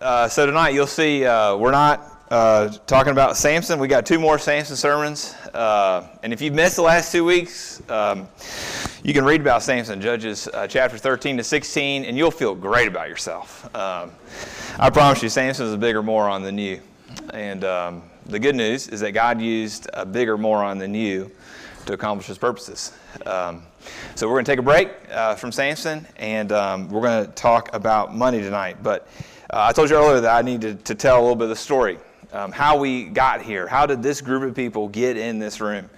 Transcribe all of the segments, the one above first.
Uh, so tonight you'll see uh, we're not uh, talking about Samson. We got two more Samson sermons, uh, and if you've missed the last two weeks, um, you can read about Samson, Judges uh, chapter 13 to 16, and you'll feel great about yourself. Um, I promise you, Samson is a bigger moron than you, and um, the good news is that God used a bigger moron than you to accomplish His purposes. Um, so we're going to take a break uh, from Samson, and um, we're going to talk about money tonight. But uh, I told you earlier that I needed to tell a little bit of the story, um, how we got here. How did this group of people get in this room?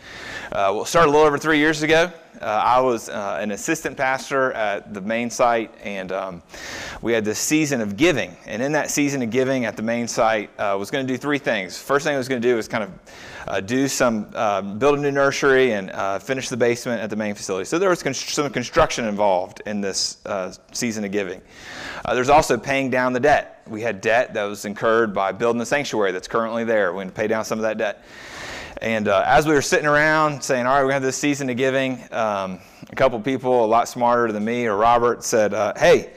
Uh, well, it started a little over three years ago. Uh, I was uh, an assistant pastor at the main site, and um, we had this season of giving. And in that season of giving at the main site, uh, was going to do three things. First thing I was going to do was kind of uh, do some, uh, build a new nursery and uh, finish the basement at the main facility. So there was con- some construction involved in this uh, season of giving. There's also paying down the debt. We had debt that was incurred by building the sanctuary that's currently there. We're going to pay down some of that debt. And uh, as we were sitting around saying, all right, we're going to have this season of giving, um, a couple people a lot smarter than me or Robert said, uh, hey,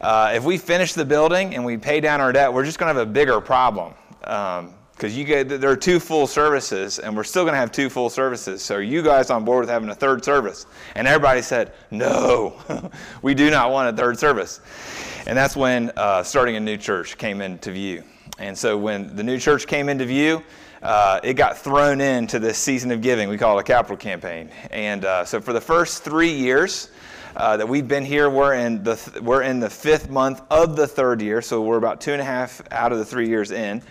uh, if we finish the building and we pay down our debt, we're just going to have a bigger problem. Because um, you get, there are two full services, and we're still going to have two full services. So are you guys on board with having a third service? And everybody said, no, we do not want a third service. And that's when uh, starting a new church came into view. And so when the new church came into view, uh, it got thrown into this season of giving. We call it a capital campaign. And uh, so for the first three years uh, that we've been here, we're in, the th- we're in the fifth month of the third year. So we're about two and a half out of the three years in.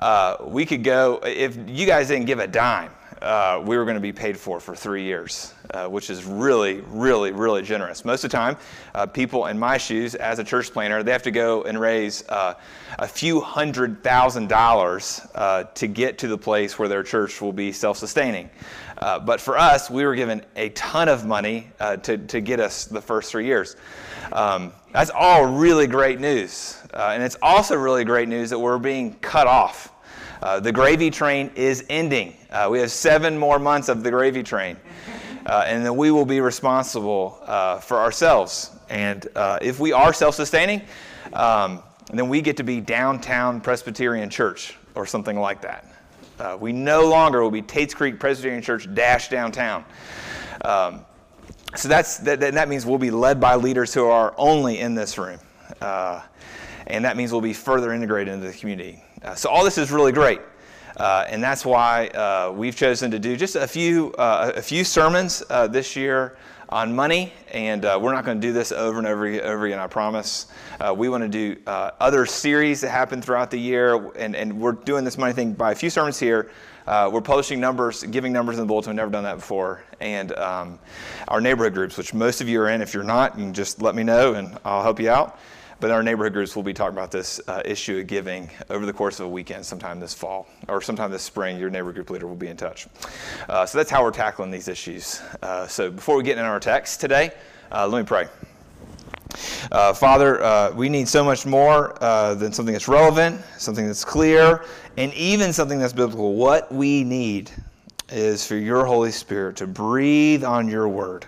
Uh, we could go, if you guys didn't give a dime, uh, we were going to be paid for for three years, uh, which is really, really, really generous. Most of the time, uh, people in my shoes as a church planter, they have to go and raise uh, a few hundred thousand dollars uh, to get to the place where their church will be self sustaining. Uh, but for us, we were given a ton of money to, to get us the first three years. Um, that's all really great news. and it's also really great news that we're being cut off. Uh, the gravy train is ending. Uh, we have seven more months of the gravy train. Uh, and then we will be responsible uh, for ourselves. And uh, if we are self sustaining, um, then we get to be downtown Presbyterian Church or something like that. Uh, we no longer will be Tates Creek Presbyterian Church dash downtown. Um, so that's, that, that means we'll be led by leaders who are only in this room. and that means we'll be further integrated into the community. Uh, so all this is really great. Uh, and that's why uh, we've chosen to do just a few, uh, a few sermons uh, this year on money. And uh, we're not going to do this over and over, over again, I promise. we want to do other series that happen throughout the year. And, and we're doing this money thing by a few sermons here. we're publishing numbers, giving numbers in the bulletin. We've never done that before. And um, our neighborhood groups, which most of you are in. If you're not, you can just let me know and I'll help you out. But our neighborhood groups, we'll be talking about this uh, issue of giving over the course of a weekend sometime this fall or sometime this spring. Your neighborhood group leader will be in touch. Uh, so that's how we're tackling these issues. Uh, so before we get into our text today, uh, let me pray. Uh, Father, uh, we need so much more than something that's relevant, something that's clear, and even something that's biblical. What we need is for your Holy Spirit to breathe on your word.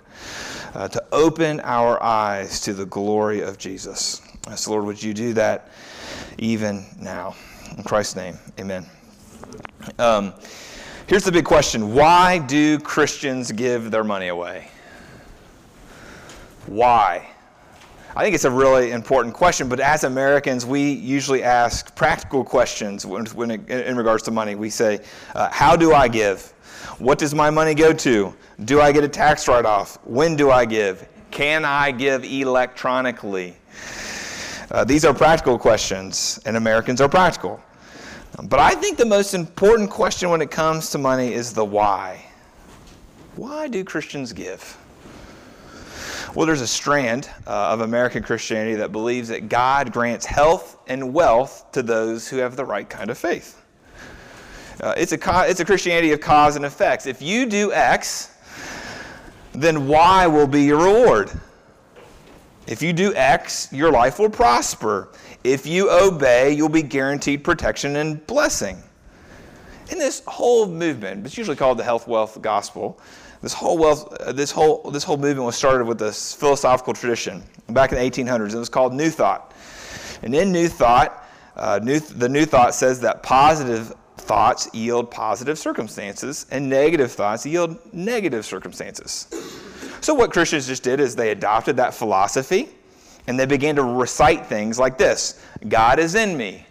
To open our eyes to the glory of Jesus. So, Lord, would you do that even now? In Christ's name, amen. Um, here's the big question Why do Christians give their money away? Why? I think it's a really important question, but as Americans, we usually ask practical questions when, when it, in regards to money. We say, uh, How do I give? What does my money go to? Do I get a tax write off? When do I give? Can I give electronically? Uh, these are practical questions, and Americans are practical. But I think the most important question when it comes to money is the why. Why do Christians give? Well, there's a strand uh, of American Christianity that believes that God grants health and wealth to those who have the right kind of faith. Uh, it's, a, it's a Christianity of cause and effects. If you do X, then Y will be your reward. If you do X, your life will prosper. If you obey, you'll be guaranteed protection and blessing. In this whole movement, it's usually called the health wealth gospel. This whole wealth, uh, this whole this whole movement was started with this philosophical tradition back in the 1800s. It was called New Thought, and in New Thought, Uh, new, the New Thought says that positive thoughts yield positive circumstances, and negative thoughts yield negative circumstances. So, what Christians just did is they adopted that philosophy and they began to recite things like this God is in me.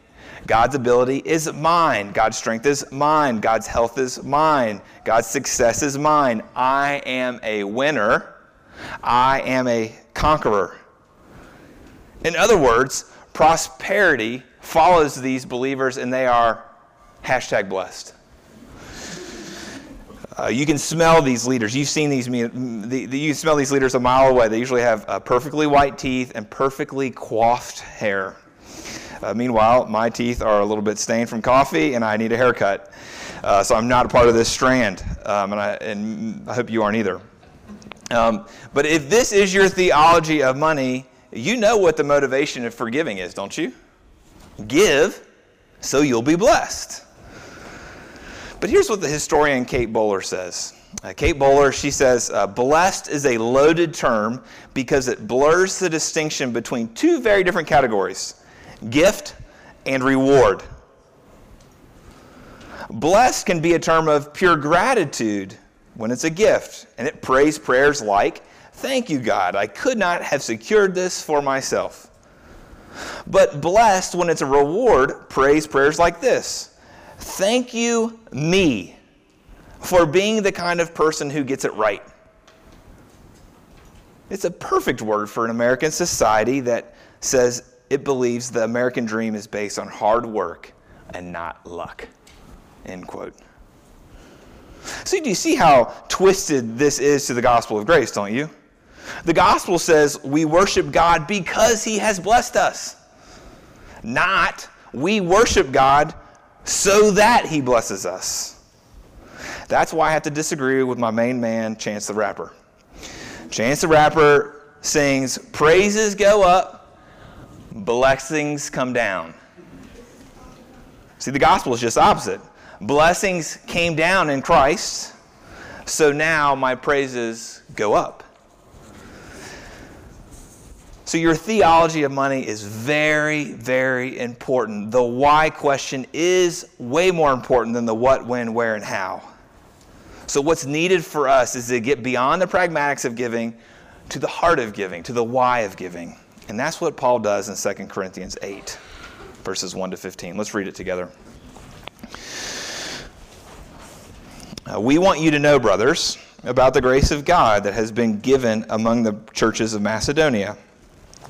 God's ability is mine. God's strength is mine. God's health is mine. God's success is mine. I am a winner. I am a conqueror. In other words, prosperity follows these believers and they are hashtag blessed. Uh, you can smell these leaders. You've seen these. The, the, you smell these leaders a mile away. They usually have uh, perfectly white teeth and perfectly coiffed hair. Uh, meanwhile, my teeth are a little bit stained from coffee, and I need a haircut. Uh, so I'm not a part of this strand, um, and, I, and I hope you aren't either. Um, but if this is your theology of money, you know what the motivation of forgiving is, don't you? Give so you'll be blessed. But here's what the historian Kate Bowler says. Uh, Kate Bowler, she says, uh, blessed is a loaded term because it blurs the distinction between two very different categories gift and reward. Blessed can be a term of pure gratitude when it's a gift, and it prays prayers like, Thank you, God, I could not have secured this for myself. But blessed when it's a reward, prays prayers like this Thank you, me, for being the kind of person who gets it right. It's a perfect word for an American society that says it believes the American dream is based on hard work and not luck. End quote. So, do you see how twisted this is to the gospel of grace, don't you? The gospel says we worship God because he has blessed us, not we worship God so that he blesses us. That's why I have to disagree with my main man, Chance the Rapper. Chance the Rapper sings, Praises go up, blessings come down. See, the gospel is just opposite. Blessings came down in Christ, so now my praises go up. So, your theology of money is very, very important. The why question is way more important than the what, when, where, and how. So, what's needed for us is to get beyond the pragmatics of giving to the heart of giving, to the why of giving. And that's what Paul does in 2 Corinthians 8, verses 1 to 15. Let's read it together. Uh, we want you to know, brothers, about the grace of God that has been given among the churches of Macedonia.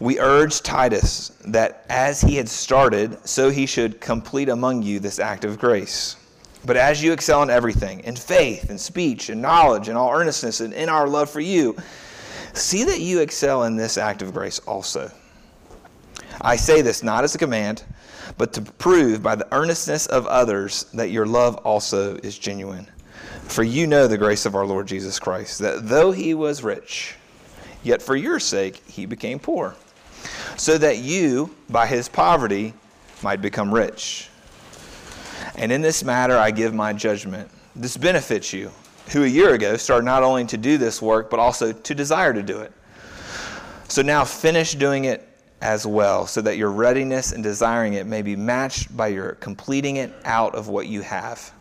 we urge Titus that as he had started, so he should complete among you this act of grace. But as you excel in everything, in faith, in speech, in knowledge, in all earnestness, and in our love for you, see that you excel in this act of grace also. I say this not as a command, but to prove by the earnestness of others that your love also is genuine. For you know the grace of our Lord Jesus Christ, that though he was rich, yet for your sake he became poor so that you, by his poverty, might become rich. And in this matter I give my judgment. This benefits you, who a year ago started not only to do this work, but also to desire to do it. So now finish doing it as well, so that your readiness and desiring it may be matched by your completing it out of what you have.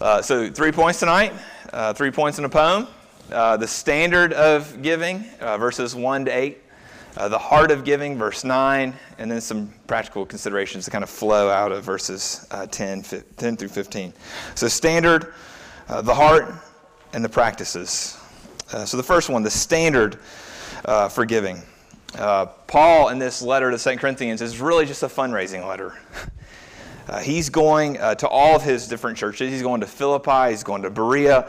Uh, so, three points tonight, uh, three points in a poem. Uh, the standard of giving, uh, verses 1 to 8. uh, the heart of giving, verse 9, and then some practical considerations that kind of flow out of verses uh, 10, 10 through 15. So, standard, the heart, and the practices. So, the first one, the standard for giving. Paul, in this letter to St. Corinthians, is really just a fundraising letter. Uh, he's going uh, to all of his different churches. He's going to Philippi, he's going to Berea,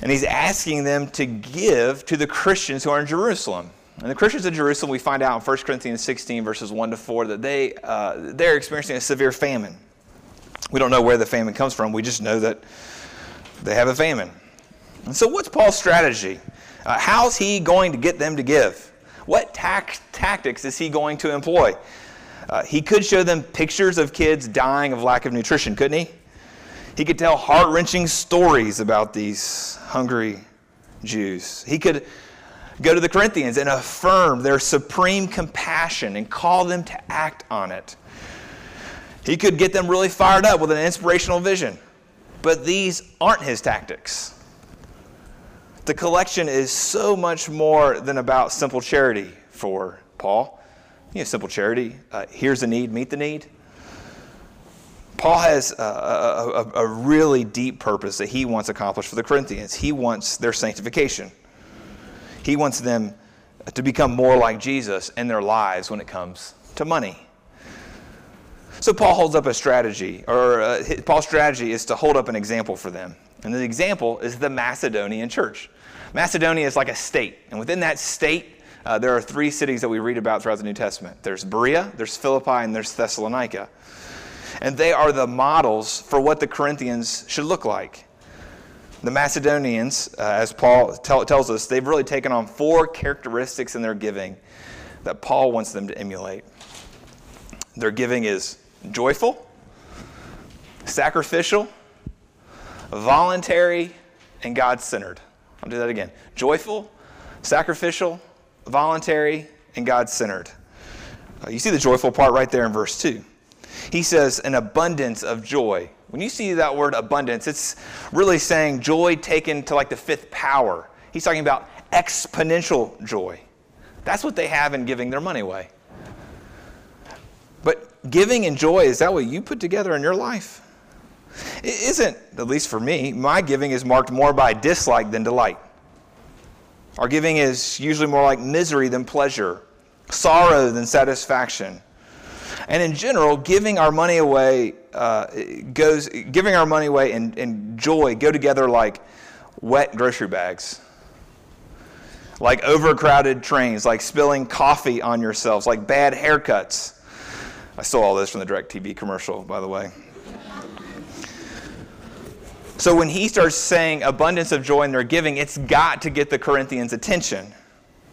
and he's asking them to give to the Christians who are in Jerusalem. And the Christians in Jerusalem, we find out in 1 Corinthians 16, verses 1 to 4, that they, uh, they're experiencing a severe famine. We don't know where the famine comes from, we just know that they have a famine. And so, what's Paul's strategy? Uh, how's he going to get them to give? What tac- tactics is he going to employ? Uh, he could show them pictures of kids dying of lack of nutrition, couldn't he? He could tell heart wrenching stories about these hungry Jews. He could go to the Corinthians and affirm their supreme compassion and call them to act on it. He could get them really fired up with an inspirational vision. But these aren't his tactics. The collection is so much more than about simple charity for Paul. You know, simple charity. Uh, here's a need, meet the need. Paul has a, a, a, really deep purpose that he wants accomplished for the Corinthians. He wants their sanctification. He wants them to become more like Jesus in their lives when it comes to money. So Paul holds up a strategy, or uh, Paul's strategy is to hold up an example for them. And the example is the Macedonian church. Macedonia is like a state, and within that state, uh, there are three cities that we read about throughout the New Testament there's Berea, there's Philippi, and there's Thessalonica. And they are the models for what the Corinthians should look like. The Macedonians, uh, as Paul tell, tells us, they've really taken on four characteristics in their giving that Paul wants them to emulate. Their giving is joyful, sacrificial, voluntary, and God centered. I'll do that again. Joyful, sacrificial, voluntary, and God centered. Uh, you see the joyful part right there in verse 2. He says, an abundance of joy. When you see that word abundance, it's really saying joy taken to like the fifth power. He's talking about exponential joy. That's what they have in giving their money away. But giving and joy, is that what you put together in your life? It isn't, at least for me, my giving is marked more by dislike than delight. Our giving is usually more like misery than pleasure, sorrow than satisfaction. And in general, giving our money away uh, goes, giving our money away and, and joy go together like wet grocery bags, like overcrowded trains, like spilling coffee on yourselves, like bad haircuts. I stole all this from the DirecTV commercial, by the way. So when he starts saying abundance of joy in their giving, it's got to get the Corinthians' attention.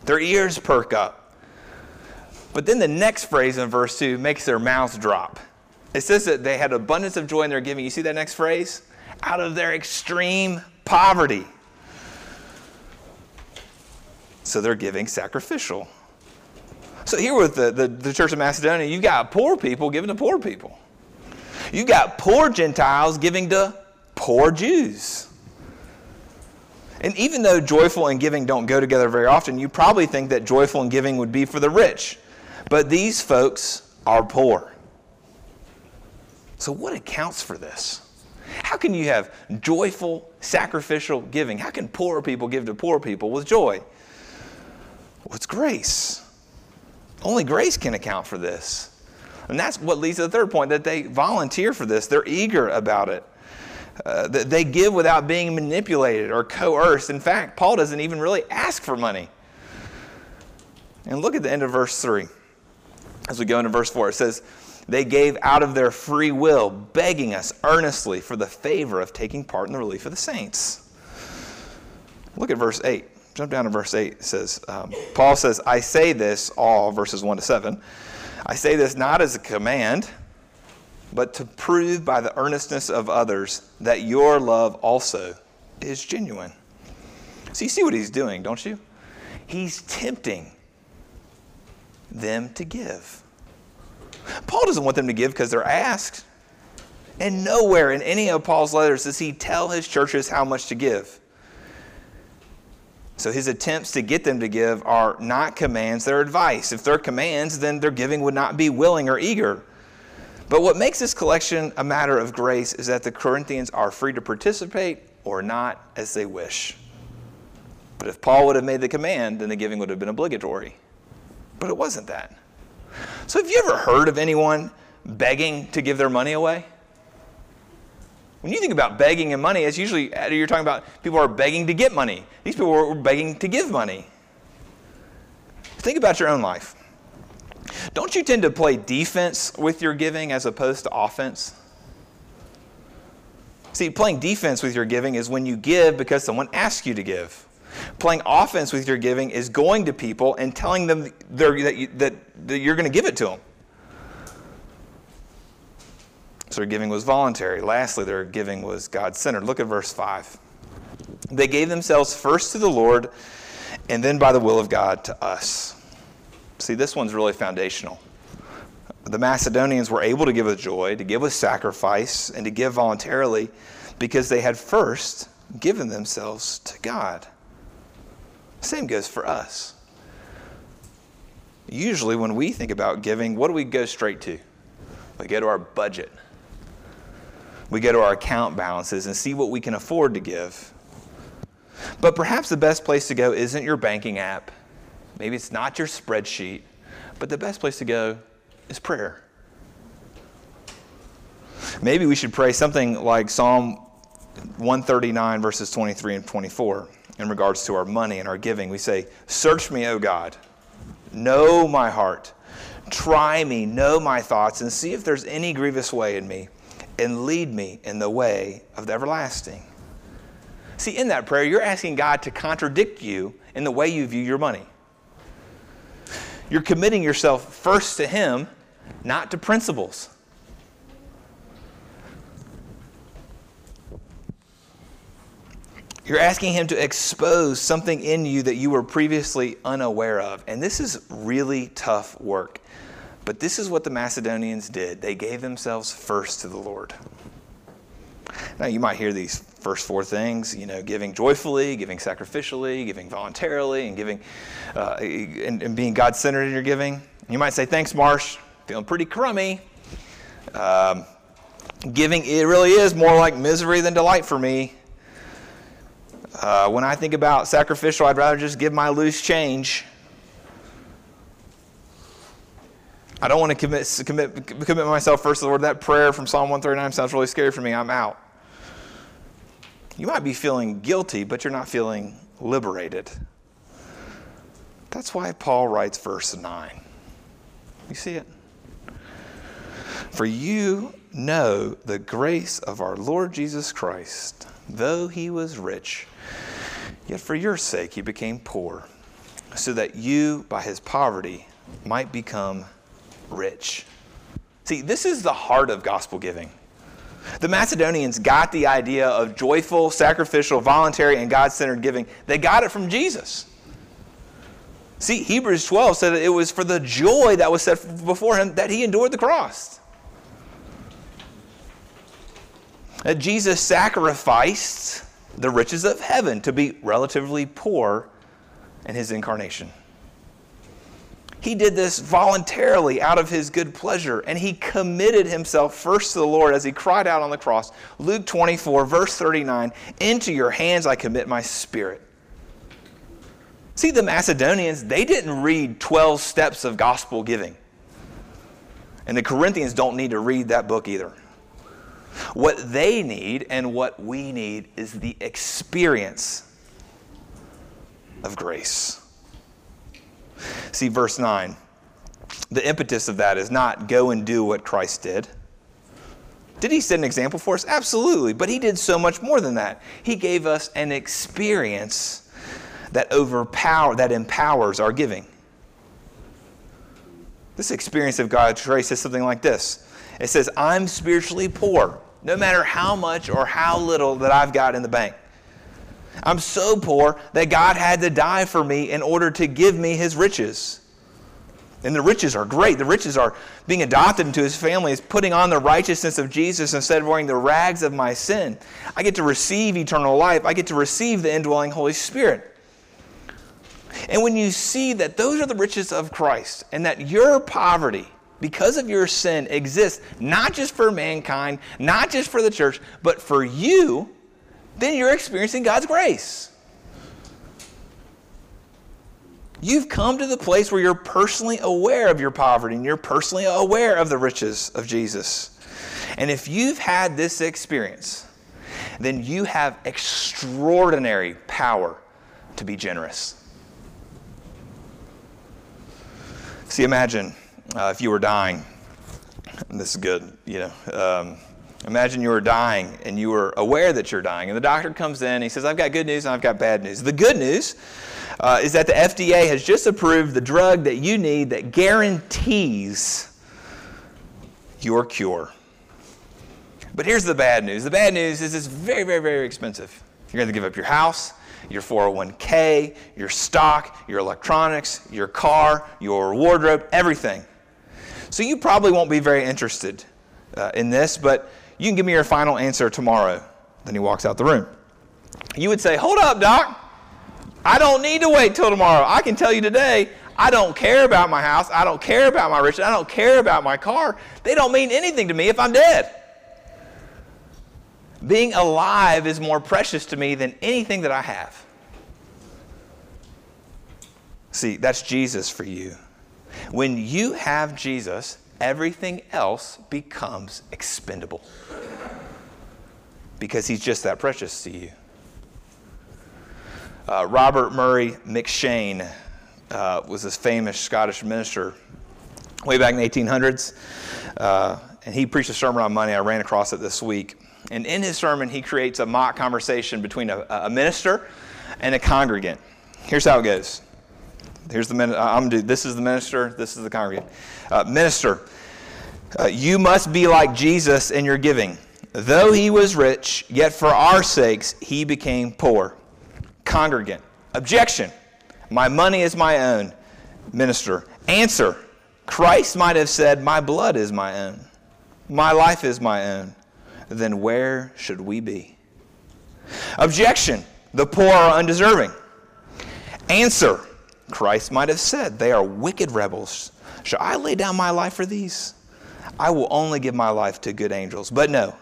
Their ears perk up. But then the next phrase in verse 2 makes their mouths drop. It says that they had abundance of joy in their giving. You see that next phrase? Out of their extreme poverty. So they're giving sacrificial. So here with the, the, the Church of Macedonia, you've got poor people giving to poor people. You've got poor Gentiles giving to poor Jews. And even though joyful and giving don't go together very often, you probably think that joyful and giving would be for the rich. But these folks are poor. So, what accounts for this? How can you have joyful, sacrificial giving? How can poor people give to poor people with joy? Well, it's grace. Only grace can account for this. And that's what leads to the third point that they volunteer for this, they're eager about it. Uh, they give without being manipulated or coerced. In fact, Paul doesn't even really ask for money. And look at the end of verse 3. As we go into verse 4, it says, They gave out of their free will, begging us earnestly for the favor of taking part in the relief of the saints. Look at verse 8. Jump down to verse 8. It says, um, Paul says, I say this, all verses 1 to 7. I say this not as a command but to prove by the earnestness of others that your love also is genuine. So you see what he's doing, don't you? He's tempting them to give. Paul doesn't want them to give because they're asked. And nowhere in any of Paul's letters does he tell his churches how much to give. So his attempts to get them to give are not commands, they're advice. If they're commands, then their giving would not be willing or eager. But what makes this collection a matter of grace is that the Corinthians are free to participate or not as they wish. But if Paul would have made the command, then the giving would have been obligatory. But it wasn't that. So have you ever heard of anyone begging to give their money away? When you think about begging and money, it's usually uh, you're talking about people are begging to get money. These people were begging to give money. Think about your own life. Don't you tend to play defense with your giving as opposed to offense? See, playing defense with your giving is when you give because someone asks you to give. Playing offense with your giving is going to people and telling them that, you, that, that you're going to give it to them. So their giving was voluntary. Lastly, their giving was God centered. Look at verse 5. They gave themselves first to the Lord and then by the will of God to us. See, this one's really foundational. The Macedonians were able to give with joy, to give with sacrifice, and to give voluntarily because they had first given themselves to God. Same goes for us. Usually, when we think about giving, what do we go straight to? We go to our budget we go to our account balances and see what we can afford to give. But perhaps the best place to go isn't your banking app. Maybe it's not your spreadsheet. But the best place to go is prayer. Maybe we should pray something like Psalm 139, verses 23 and 24, in regards to our money and our giving. We say, Search me, O God. Know my heart. Try me, know my thoughts, and see if there's any grievous way in me and lead me in the way of the everlasting. See, in that prayer, you're asking God to contradict you in the way you view your money. You're committing yourself first to Him, not to principles. You're asking Him to expose something in you that you were previously unaware of. And this is really tough work. But this is what the Macedonians did they gave themselves first to the Lord. Now, you might hear these first four things, you know, giving joyfully, giving sacrificially, giving voluntarily, and giving uh, and, and, being God centered in your giving. You might say, Thanks, Marsh. Feeling pretty crummy. Um, giving, it really is more like misery than delight for me. Uh, when I think about sacrificial, I'd rather just give my loose change. I don't want to commit, commit, commit myself first to the Lord. That prayer from Psalm 139 sounds really scary for me. I'm out. You might be feeling guilty, but you're not feeling liberated. That's why Paul writes verse 9. You see it? For you know the grace of our Lord Jesus Christ, though he was rich, yet for your sake he became poor, so that you, by his poverty, might become rich. See, this is the heart of gospel giving. The Macedonians got the idea of joyful, sacrificial, voluntary, and God centered giving. They got it from Jesus. See, Hebrews 12 said that it was for the joy that was set before him that he endured the cross. That Jesus sacrificed the riches of heaven to be relatively poor in his incarnation. He did this voluntarily out of his good pleasure, and he committed himself first to the Lord as he cried out on the cross. Luke 24, verse 39 Into your hands I commit my spirit. See, the Macedonians, they didn't read 12 steps of gospel giving. And the Corinthians don't need to read that book either. What they need and what we need is the experience of grace. See, verse 9. The impetus of that is not go and do what Christ did. Did he set an example for us? Absolutely. But he did so much more than that. He gave us an experience that overpower that empowers our giving. This experience of God's grace says something like this. It says, I'm spiritually poor, no matter how much or how little that I've got in the bank. I'm so poor that God had to die for me in order to give me his riches. And the riches are great. The riches are being adopted into his family, is putting on the righteousness of Jesus instead of wearing the rags of my sin. I get to receive eternal life. I get to receive the indwelling Holy Spirit. And when you see that those are the riches of Christ and that your poverty, because of your sin, exists not just for mankind, not just for the church, but for you, then you're experiencing God's grace. You've come to the place where you're personally aware of your poverty and you're personally aware of the riches of Jesus. And if you've had this experience, then you have extraordinary power to be generous. See, imagine uh, if you were dying. This is good, you know. Um, imagine you were dying and you were aware that you're dying, and the doctor comes in and he says, I've got good news and I've got bad news. The good news uh, is that the FDA has just approved the drug that you need that guarantees your cure. But here's the bad news the bad news is it's very, very, very expensive. You're going to give up your house, your 401k, your stock, your electronics, your car, your wardrobe, everything. So you probably won't be very interested uh, in this, but you can give me your final answer tomorrow. Then he walks out the room. You would say, Hold up, doc. I don't need to wait till tomorrow. I can tell you today, I don't care about my house. I don't care about my riches. I don't care about my car. They don't mean anything to me if I'm dead. Being alive is more precious to me than anything that I have. See, that's Jesus for you. When you have Jesus, everything else becomes expendable because he's just that precious to you. Uh, Robert Murray M'Cheyne uh, was this famous Scottish minister way back in the 1800s, uh, and he preached a sermon on money. I ran across it this week. And in his sermon, he creates a mock conversation between a, a minister and a congregant. Here's how it goes. Here's the minister. I'm do. This is the minister. This is the congregant. Uh, minister, uh, you must be like Jesus in your giving. Though he was rich, yet for our sakes he became poor. Congregant, objection. My money is my own. Minister, answer. Christ might have said, My blood is my own. My life is my own then where should we be? Objection the poor are undeserving. Answer Christ might have said, They are wicked rebels. Shall I lay down my life for these? I will only give my life to good angels. But no,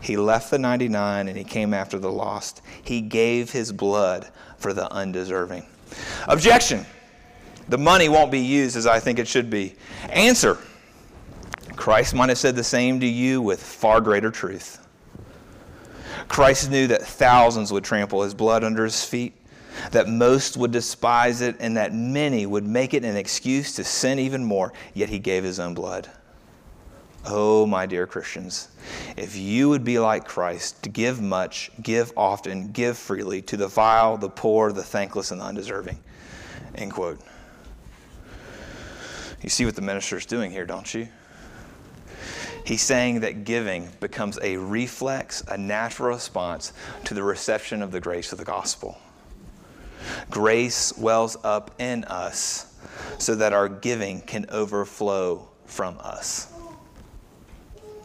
he left the 99 and he came after the lost. He gave his blood for the undeserving. Objection the money won't be used as I think it should be. Answer Christ might have said the same to you with far greater truth. Christ knew that thousands would trample his blood under his feet, that most would despise it, and that many would make it an excuse to sin even more, yet he gave his own blood. Oh, my dear Christians, if you would be like Christ, to give much, give often, give freely to the vile, the poor, the thankless, and the undeserving. End quote. You see what the minister is doing here, don't you? He's saying that giving becomes a reflex, a natural response to the reception of the grace of the gospel. Grace wells up in us so that our giving can overflow from us.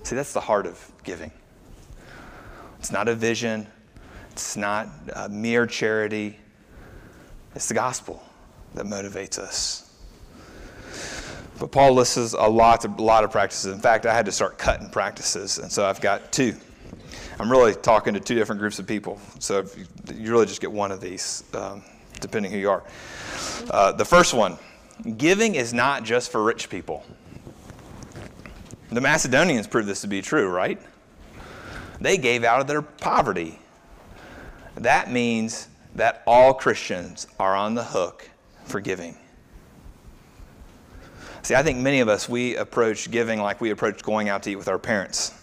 See, that's the heart of giving. It's not a vision, it's not a mere charity, it's the gospel that motivates us. But Paul lists a lot, a lot of practices. In fact, I had to start cutting practices, and so I've got two. I'm really talking to two different groups of people, so you, really just get one of these, um, depending who you are. Uh, the first one giving is not just for rich people. The Macedonians proved this to be true, right? They gave out of their poverty. That means that all Christians are on the hook for giving. See, I think many of us, we approach giving like we approach going out to eat with our parents.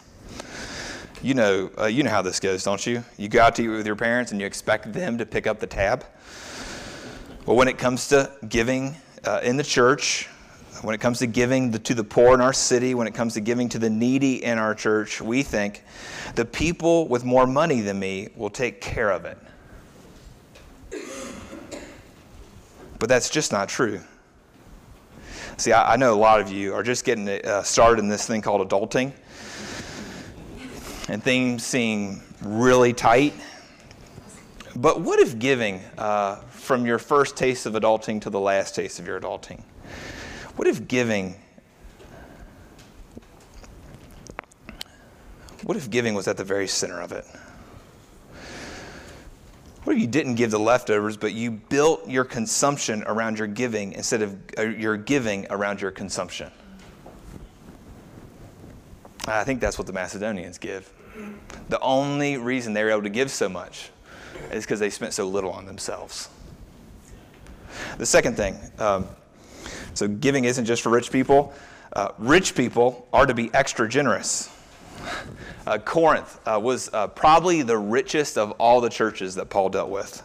You know, uh, you know how this goes, don't you? You go out to eat with your parents and you expect them to pick up the tab. Well, when it comes to giving uh, in the church, when it comes to giving the, to the poor in our city, when it comes to giving to the needy in our church, we think the people with more money than me will take care of it. But that's just not true. See, I, I know a lot of you are just getting uh, started in this thing called adulting, and things seem really tight. But what if giving uh, from your first taste of adulting to the last taste of your adulting? What if giving What if giving was at the very center of it? What if you didn't give the leftovers, but you built your consumption around your giving instead of uh, your giving around your consumption? I think that's what the Macedonians give. The only reason they were able to give so much is because they spent so little on themselves. The second thing um, so giving isn't just for rich people. Uh, rich people are to be extra generous. Uh, Corinth uh, was uh, probably the richest of all the churches that Paul dealt with.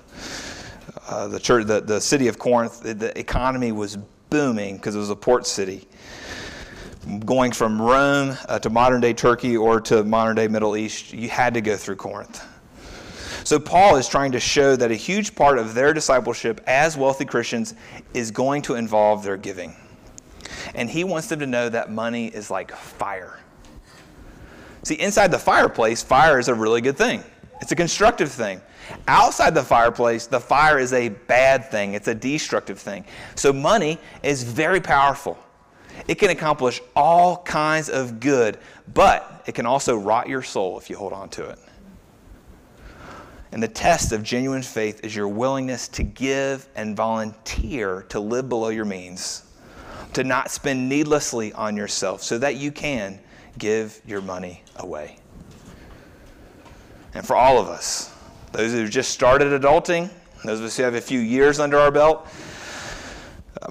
Uh, the, church, the, the city of Corinth, the, the economy was booming because it was a port city. Going from Rome uh, to modern day Turkey or to modern day Middle East, you had to go through Corinth. So, Paul is trying to show that a huge part of their discipleship as wealthy Christians is going to involve their giving. And he wants them to know that money is like fire. See, inside the fireplace, fire is a really good thing. It's a constructive thing. Outside the fireplace, the fire is a bad thing. It's a destructive thing. So money is very powerful. It can accomplish all kinds of good, but it can also rot your soul if you hold on to it. And the test of genuine faith is your willingness to give and volunteer to live below your means, to not spend needlessly on yourself so that you can give your money away. And for all of us, those who just started adulting, those of us who have a few years under our belt,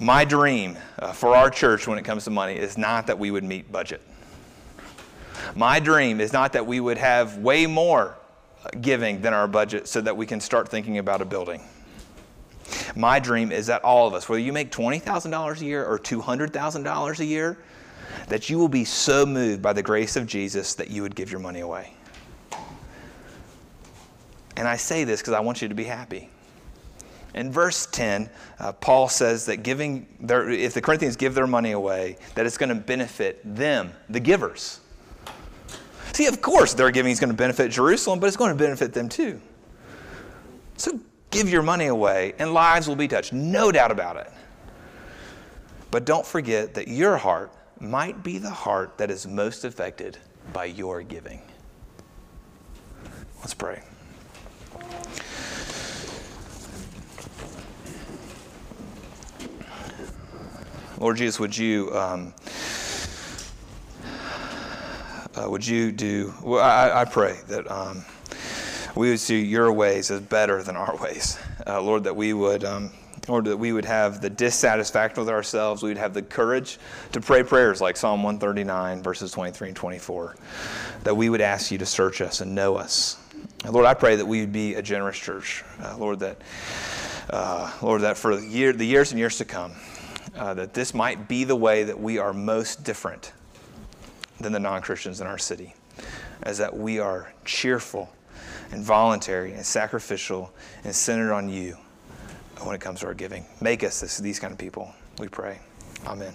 my dream uh, for our church when it comes to money is not that we would meet budget. My dream is not that we would have way more uh, giving than our budget so that we can start thinking about a building. My dream is that all of us, whether you make $20,000 a year or $200,000 a year, that you will be so moved by the grace of Jesus that you would give your money away. And I say this because I want you to be happy. In verse 10, uh, Paul says that giving their, if the Corinthians give their money away, that it's going to benefit them, the givers. See, of course, their giving is going to benefit Jerusalem, but it's going to benefit them too. So give your money away, and lives will be touched, no doubt about it. But don't forget that your heart might be the heart that is most affected by your giving. Let's pray. Lord Jesus, would you um, uh, would you do? Well, I, I pray that um, we would see your ways as better than our ways, uh, Lord. That we would. Um, or that we would have the dissatisfaction with ourselves, we would have the courage to pray prayers like Psalm 139, verses 23 and 24, that we would ask you to search us and know us. Lord, I pray that we would be a generous church. Uh, Lord, that uh, Lord, that for year, the years and years to come, uh, that this might be the way that we are most different than the non Christians in our city, as that we are cheerful and voluntary and sacrificial and centered on you when it comes to our giving. Make us this, these kind of people, we pray. Amen.